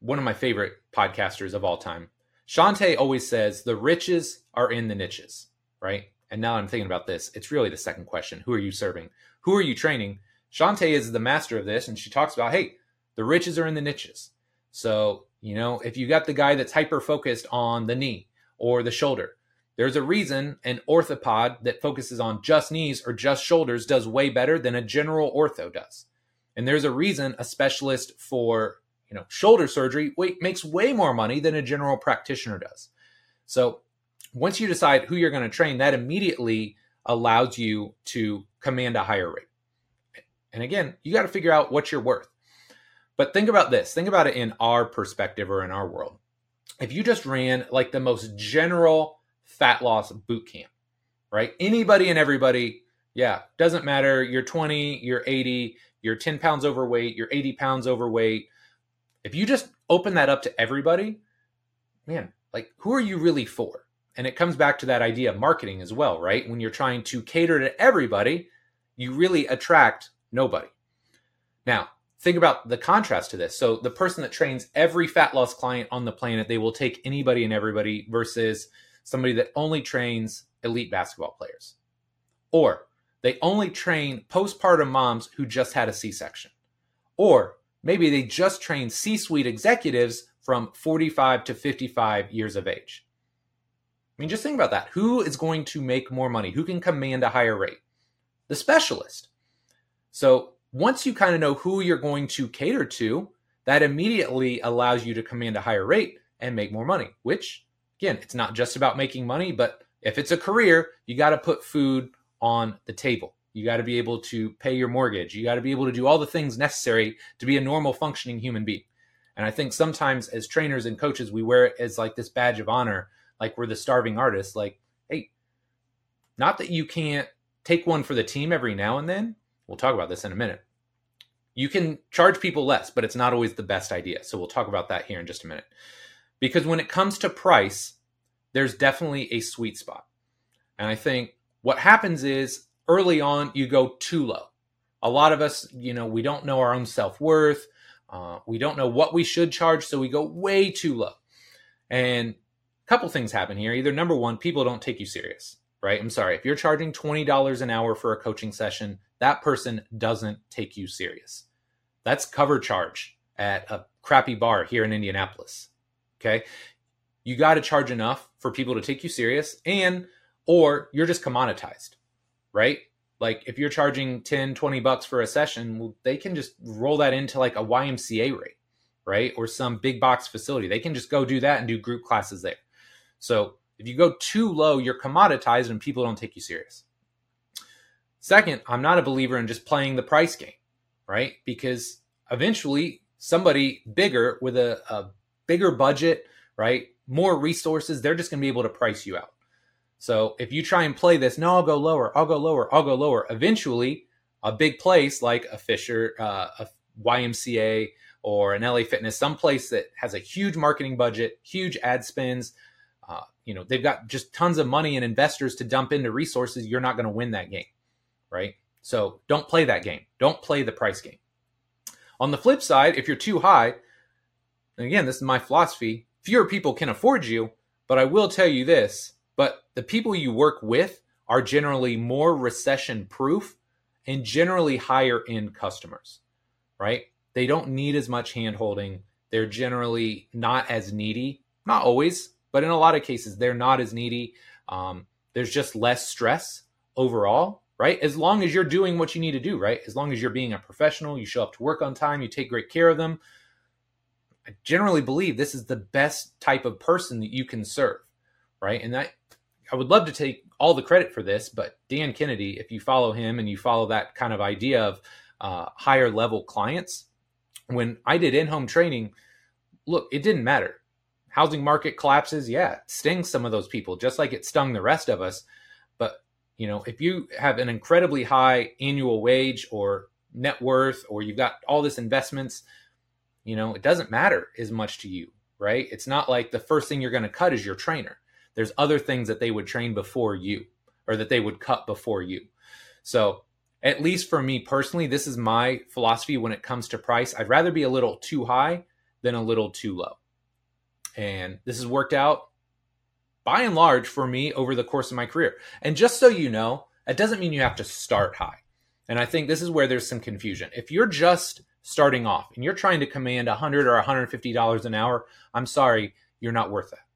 one of my favorite podcasters of all time, Shantae always says the riches are in the niches right? And now I'm thinking about this. It's really the second question. Who are you serving? Who are you training? Shantae is the master of this, and she talks about, hey, the riches are in the niches. So, you know, if you got the guy that's hyper focused on the knee or the shoulder, there's a reason an orthopod that focuses on just knees or just shoulders does way better than a general ortho does. And there's a reason a specialist for, you know, shoulder surgery makes way more money than a general practitioner does. So once you decide who you're going to train, that immediately allows you to command a higher rate. And again, you got to figure out what you're worth. But think about this think about it in our perspective or in our world. If you just ran like the most general fat loss boot camp, right? Anybody and everybody, yeah, doesn't matter. You're 20, you're 80, you're 10 pounds overweight, you're 80 pounds overweight. If you just open that up to everybody, man, like who are you really for? And it comes back to that idea of marketing as well, right? When you're trying to cater to everybody, you really attract nobody. Now, think about the contrast to this. So, the person that trains every fat loss client on the planet, they will take anybody and everybody versus somebody that only trains elite basketball players. Or they only train postpartum moms who just had a C section. Or maybe they just train C suite executives from 45 to 55 years of age. Mean, just think about that. Who is going to make more money? Who can command a higher rate? The specialist. So once you kind of know who you're going to cater to, that immediately allows you to command a higher rate and make more money, which, again, it's not just about making money, but if it's a career, you got to put food on the table. You got to be able to pay your mortgage. You got to be able to do all the things necessary to be a normal functioning human being. And I think sometimes as trainers and coaches, we wear it as like this badge of honor, like we're the starving artist. Like, hey, not that you can't take one for the team every now and then. We'll talk about this in a minute. You can charge people less, but it's not always the best idea. So we'll talk about that here in just a minute. Because when it comes to price, there's definitely a sweet spot. And I think what happens is early on, you go too low. A lot of us, you know, we don't know our own self worth. Uh, we don't know what we should charge, so we go way too low. And couple things happen here. Either number one, people don't take you serious, right? I'm sorry. If you're charging $20 an hour for a coaching session, that person doesn't take you serious. That's cover charge at a crappy bar here in Indianapolis. Okay. You got to charge enough for people to take you serious and or you're just commoditized, right? Like if you're charging 10, 20 bucks for a session, well, they can just roll that into like a YMCA rate, right? Or some big box facility. They can just go do that and do group classes there. So if you go too low, you're commoditized and people don't take you serious. Second, I'm not a believer in just playing the price game, right? Because eventually somebody bigger with a, a bigger budget, right? More resources, they're just going to be able to price you out. So if you try and play this, no, I'll go lower, I'll go lower, I'll go lower. Eventually, a big place like a Fisher, uh, a YMCA, or an LA Fitness, some place that has a huge marketing budget, huge ad spends, uh, you know, they've got just tons of money and investors to dump into resources. You're not going to win that game, right? So don't play that game. Don't play the price game. On the flip side, if you're too high, again, this is my philosophy, fewer people can afford you. But I will tell you this but the people you work with are generally more recession proof and generally higher end customers, right? They don't need as much hand holding. They're generally not as needy, not always, but in a lot of cases, they're not as needy. Um, there's just less stress overall, right? As long as you're doing what you need to do, right? As long as you're being a professional, you show up to work on time, you take great care of them. I generally believe this is the best type of person that you can serve, right? And that I would love to take all the credit for this, but Dan Kennedy, if you follow him and you follow that kind of idea of uh, higher level clients, when I did in home training, look, it didn't matter. Housing market collapses, yeah, stings some of those people, just like it stung the rest of us. But you know, if you have an incredibly high annual wage or net worth, or you've got all this investments, you know, it doesn't matter as much to you, right? It's not like the first thing you're going to cut is your trainer there's other things that they would train before you or that they would cut before you. So, at least for me personally, this is my philosophy when it comes to price. I'd rather be a little too high than a little too low. And this has worked out by and large for me over the course of my career. And just so you know, that doesn't mean you have to start high. And I think this is where there's some confusion. If you're just starting off and you're trying to command 100 or 150 dollars an hour, I'm sorry, you're not worth that.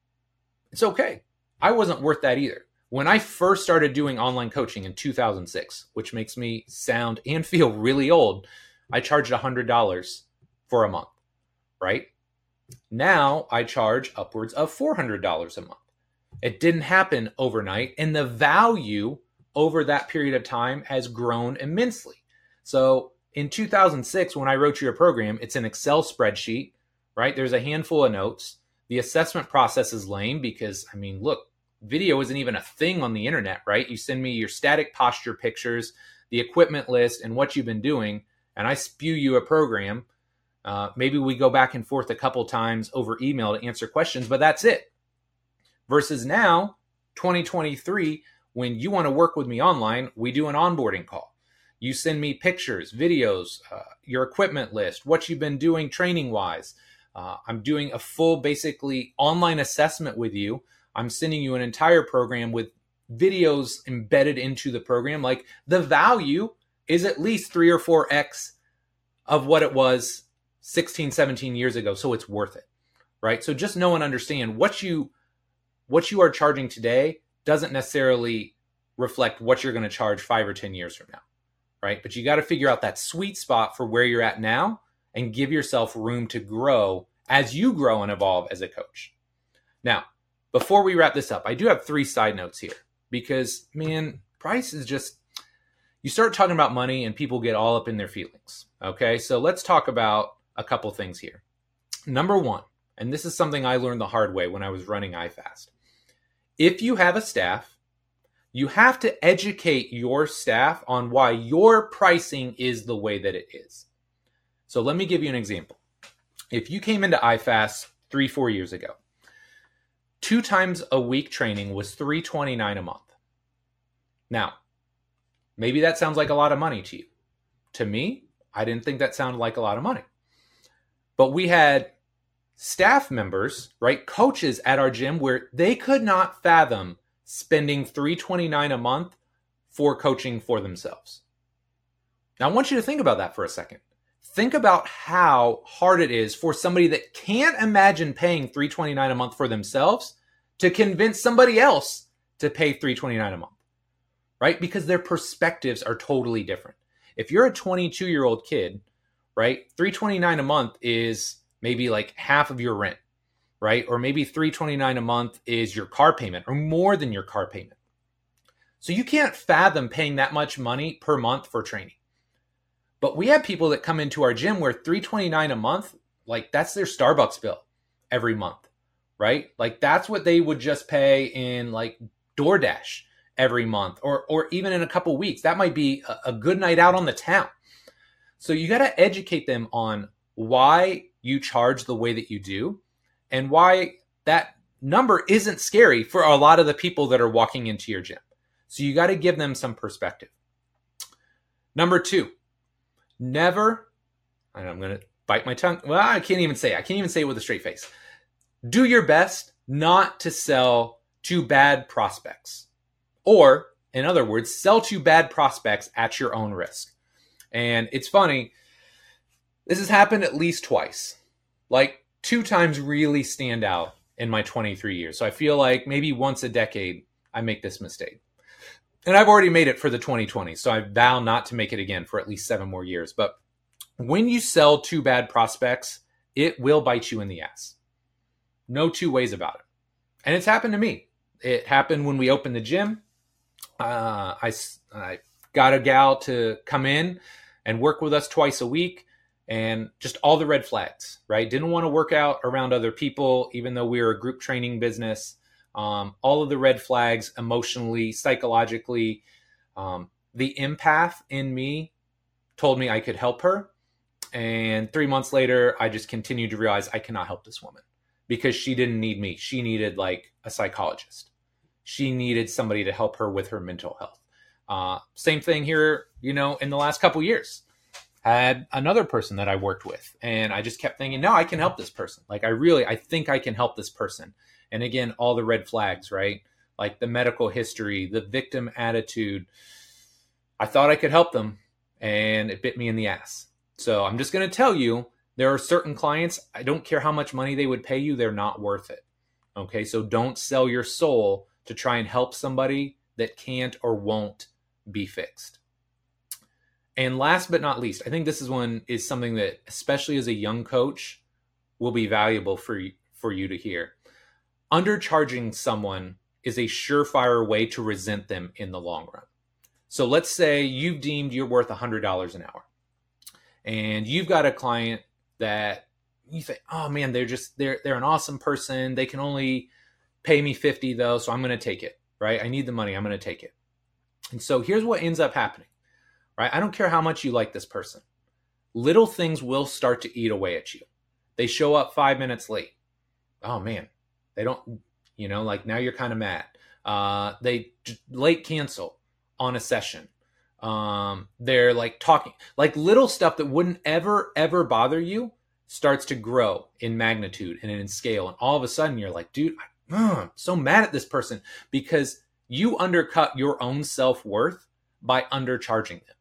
It's okay. I wasn't worth that either. When I first started doing online coaching in 2006, which makes me sound and feel really old, I charged $100 for a month, right? Now I charge upwards of $400 a month. It didn't happen overnight, and the value over that period of time has grown immensely. So in 2006, when I wrote you a program, it's an Excel spreadsheet, right? There's a handful of notes. The assessment process is lame because, I mean, look, video isn't even a thing on the internet, right? You send me your static posture pictures, the equipment list, and what you've been doing, and I spew you a program. Uh, maybe we go back and forth a couple times over email to answer questions, but that's it, versus now 2023 when you want to work with me online, we do an onboarding call. You send me pictures, videos, uh, your equipment list, what you've been doing training wise. Uh, I'm doing a full, basically, online assessment with you. I'm sending you an entire program with videos embedded into the program. Like the value is at least three or four X of what it was 16, 17 years ago. So it's worth it. Right. So just know and understand what you what you are charging today doesn't necessarily reflect what you're going to charge five or 10 years from now. Right. But you got to figure out that sweet spot for where you're at now and give yourself room to grow as you grow and evolve as a coach. Now, before we wrap this up, I do have three side notes here because, man, price is just, you start talking about money and people get all up in their feelings. Okay. So let's talk about a couple things here. Number one, and this is something I learned the hard way when I was running iFast. If you have a staff, you have to educate your staff on why your pricing is the way that it is. So let me give you an example. If you came into iFast three, four years ago, two times a week training was 329 a month. Now, maybe that sounds like a lot of money to you. To me, I didn't think that sounded like a lot of money. But we had staff members, right, coaches at our gym where they could not fathom spending 329 a month for coaching for themselves. Now I want you to think about that for a second. Think about how hard it is for somebody that can't imagine paying 329 a month for themselves to convince somebody else to pay 329 a month. Right? Because their perspectives are totally different. If you're a 22 year old kid, right, 329 a month is maybe like half of your rent, right? Or maybe 329 a month is your car payment or more than your car payment. So you can't fathom paying that much money per month for training. But we have people that come into our gym where 329 a month, like that's their Starbucks bill every month, right? Like that's what they would just pay in like DoorDash every month or or even in a couple weeks. That might be a, a good night out on the town. So you got to educate them on why you charge the way that you do and why that number isn't scary for a lot of the people that are walking into your gym. So you got to give them some perspective. Number two, never, and I'm going to bite my tongue. Well, I can't even say. I can't even say it with a straight face. Do your best not to sell to bad prospects. Or, in other words, sell to bad prospects at your own risk. And it's funny, this has happened at least twice. Like two times really stand out in my 23 years. So I feel like maybe once a decade I make this mistake. And I've already made it for the 2020. So I vow not to make it again for at least seven more years. But when you sell two bad prospects, it will bite you in the ass. No two ways about it. And it's happened to me. It happened when we opened the gym. Uh, I, I got a gal to come in and work with us twice a week and just all the red flags, right? Didn't want to work out around other people, even though we were a group training business. Um, all of the red flags emotionally, psychologically. Um, the empath in me told me I could help her. And three months later, I just continued to realize I cannot help this woman because she didn't need me. She needed like a psychologist. She needed somebody to help her with her mental health. Uh, same thing here, you know, in the last couple years had another person that I worked with. And I just kept thinking, no, I can help this person. Like, I really, I think I can help this person. And again, all the red flags, right? Like the medical history, the victim attitude. I thought I could help them and it bit me in the ass. So I'm just going to tell you there are certain clients, I don't care how much money they would pay you, they're not worth it. Okay. So don't sell your soul to try and help somebody that can't or won't be fixed. And last but not least, I think this is one is something that, especially as a young coach, will be valuable for for you to hear. Undercharging someone is a surefire way to resent them in the long run. So let's say you've deemed you're worth $100 an hour and you've got a client that you think, oh man, they're just, they're, they're an awesome person. They can only pay me 50 though. So I'm going to take it, right? I need the money. I'm going to take it. And so here's what ends up happening right? I don't care how much you like this person. Little things will start to eat away at you. They show up five minutes late. Oh man, they don't, You know, like now you're kind of mad. Uh, they late cancel on a session. Um, they're like talking, like little stuff that wouldn't ever, ever bother you starts to grow in magnitude and in scale. And all of a sudden you're like, dude, I'm so mad at this person because you undercut your own self worth by undercharging them.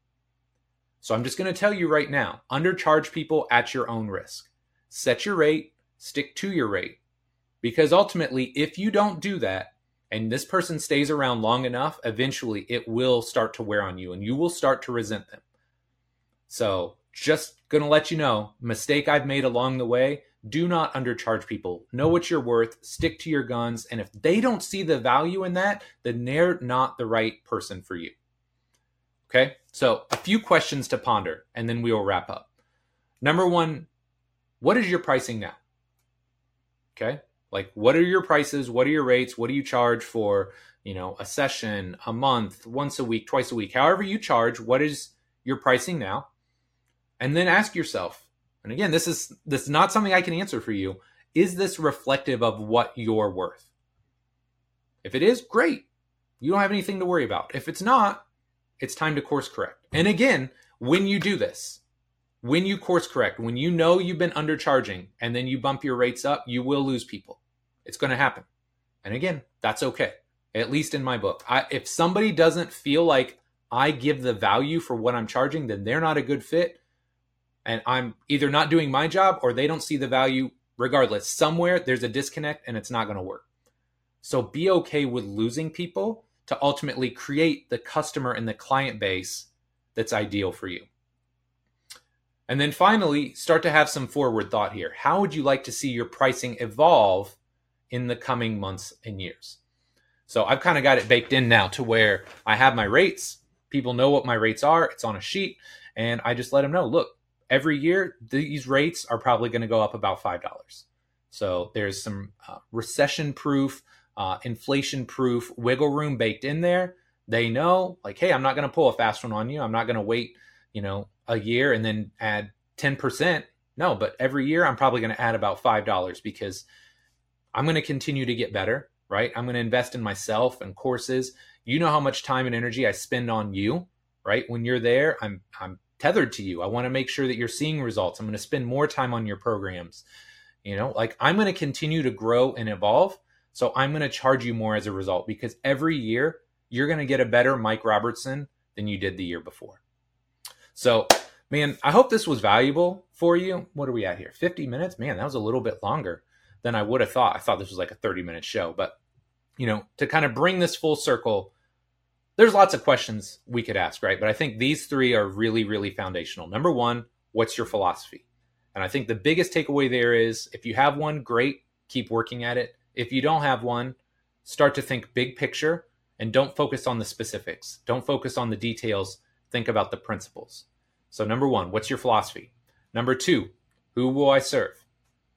So I'm just going to tell you right now undercharge people at your own risk. Set your rate, stick to your rate. Because ultimately, if you don't do that, and this person stays around long enough, eventually it will start to wear on you and you will start to resent them. So, just going to let you know mistake I've made along the way. Do not undercharge people. Know what you're worth, stick to your guns. And if they don't see the value in that, then they're not the right person for you. Okay, so a few questions to ponder and then we will wrap up. Number one, what is your pricing now? Okay, like what are your prices? What are your rates? What do you charge for, you know, a session, a month, once a week, twice a week, however you charge, what is your pricing now? And then ask yourself, and again, this is this is not something I can answer for you. Is this reflective of what you're worth? If it is, great. You don't have anything to worry about. If it's not, it's time to course correct. And again, when you do this, when you course correct, when you know you've been undercharging and then you bump your rates up, you will lose people. It's going to happen. And again, that's okay. At least in my book. I, if somebody doesn't feel like I give the value for what I'm charging, then they're not a good fit. And I'm either not doing my job or they don't see the value. Regardless, somewhere there's a disconnect and it's not going to work. So be okay with losing people to ultimately create the customer and the client base that's ideal for you. And then finally, start to have some forward thought here. How would you like to see your pricing evolve in the coming months and years? So I've kind of got it baked in now to where I have my rates. People know what my rates are. It's on a sheet. And I just let them know look, every year, these rates are probably going to go up about $5. So there's some uh, recession proof uh, inflation proof wiggle room baked in there. They know, like, hey, I'm not going to pull a fast one on you. I'm not going to wait, you know, a year and then add 10%. No, but every year I'm probably going to add about $5 because I'm going to continue to get better, right? I'm going to invest in myself and courses. You know how much time and energy I spend on you, right? When you're there, I'm I'm tethered to you. I want to make sure that you're seeing results. I'm going to spend more time on your programs. You know, like I'm going to continue to grow and evolve so I'm going to charge you more as a result because every year you're going to get a better Mike Robertson than you did the year before. So, man, I hope this was valuable for you. What are we at here? 50 minutes? Man, that was a little bit longer than I would have thought. I thought this was like a 30 minute show, but you know, to kind of bring this full circle, there's lots of questions we could ask, right? But I think these three are really, really foundational. Number one, what's your philosophy? And I think the biggest takeaway there is if you have one, great, keep working at it. If you don't have one, start to think big picture and don't focus on the specifics. Don't focus on the details. Think about the principles. So, number one, what's your philosophy? Number two, who will I serve?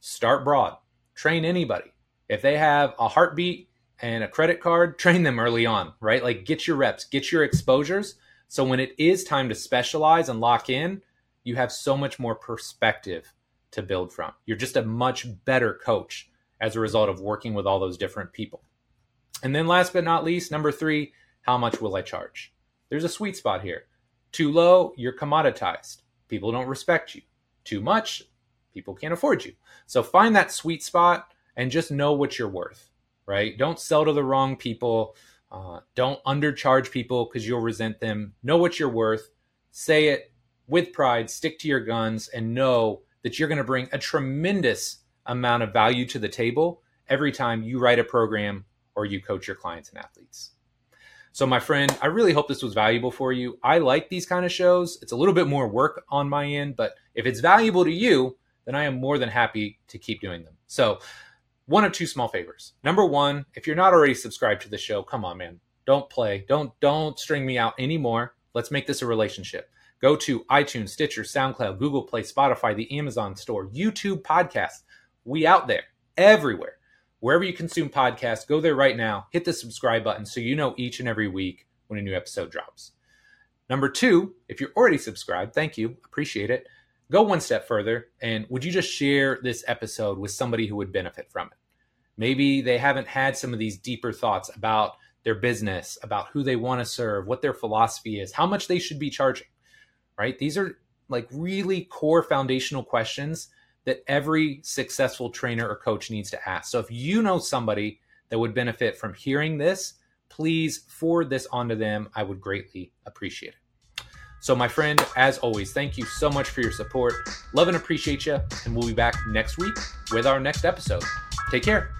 Start broad. Train anybody. If they have a heartbeat and a credit card, *laughs* train them early on, right? Like get your reps, get your exposures. So when it is time to specialize and lock in, you have so much more perspective to build from. You're just a much better coach as a result of working with all those different people. And then last but not least, number three, how much will I charge? There's a sweet spot here. Too low, you're commoditized. People don't respect you. Too much, people can't afford you. So find that sweet spot and just know what you're worth, right? Don't sell to the wrong people. Uh, don't undercharge people because you'll resent them. Know what you're worth. Say it with pride, stick to your guns, and know that you're going to bring a tremendous amount of value to the table every time you write a program or you coach your clients and athletes. So, my friend, I really hope this was valuable for you. I like these kind of shows. It's a little bit more work on my end, but if it's valuable to you, then I am more than happy to keep doing them. So, one of two small favors. Number one, if you're not already subscribed to the show, come on, man. Don't play. Don't don't string me out anymore. Let's make this a relationship. Go to iTunes, Stitcher, SoundCloud, Google Play, Spotify, the Amazon Store, YouTube Podcast. We out there everywhere. Wherever you consume podcasts, go there right now, hit the subscribe button so you know each and every week when a new episode drops. Number two, if you're already subscribed, thank you, appreciate it. Go one step further and would you just share this episode with somebody who would benefit from it? Maybe they haven't had some of these deeper thoughts about their business, about who they want to serve, what their philosophy is, how much they should be charging, right? These are like really core foundational questions that every successful trainer or coach needs to ask. So if you know somebody that would benefit from hearing this, please forward this onto them. I would greatly appreciate it. So, my friend, as always, thank you so much for your support. Love and appreciate you. And we'll be back next week with our next episode. Take care.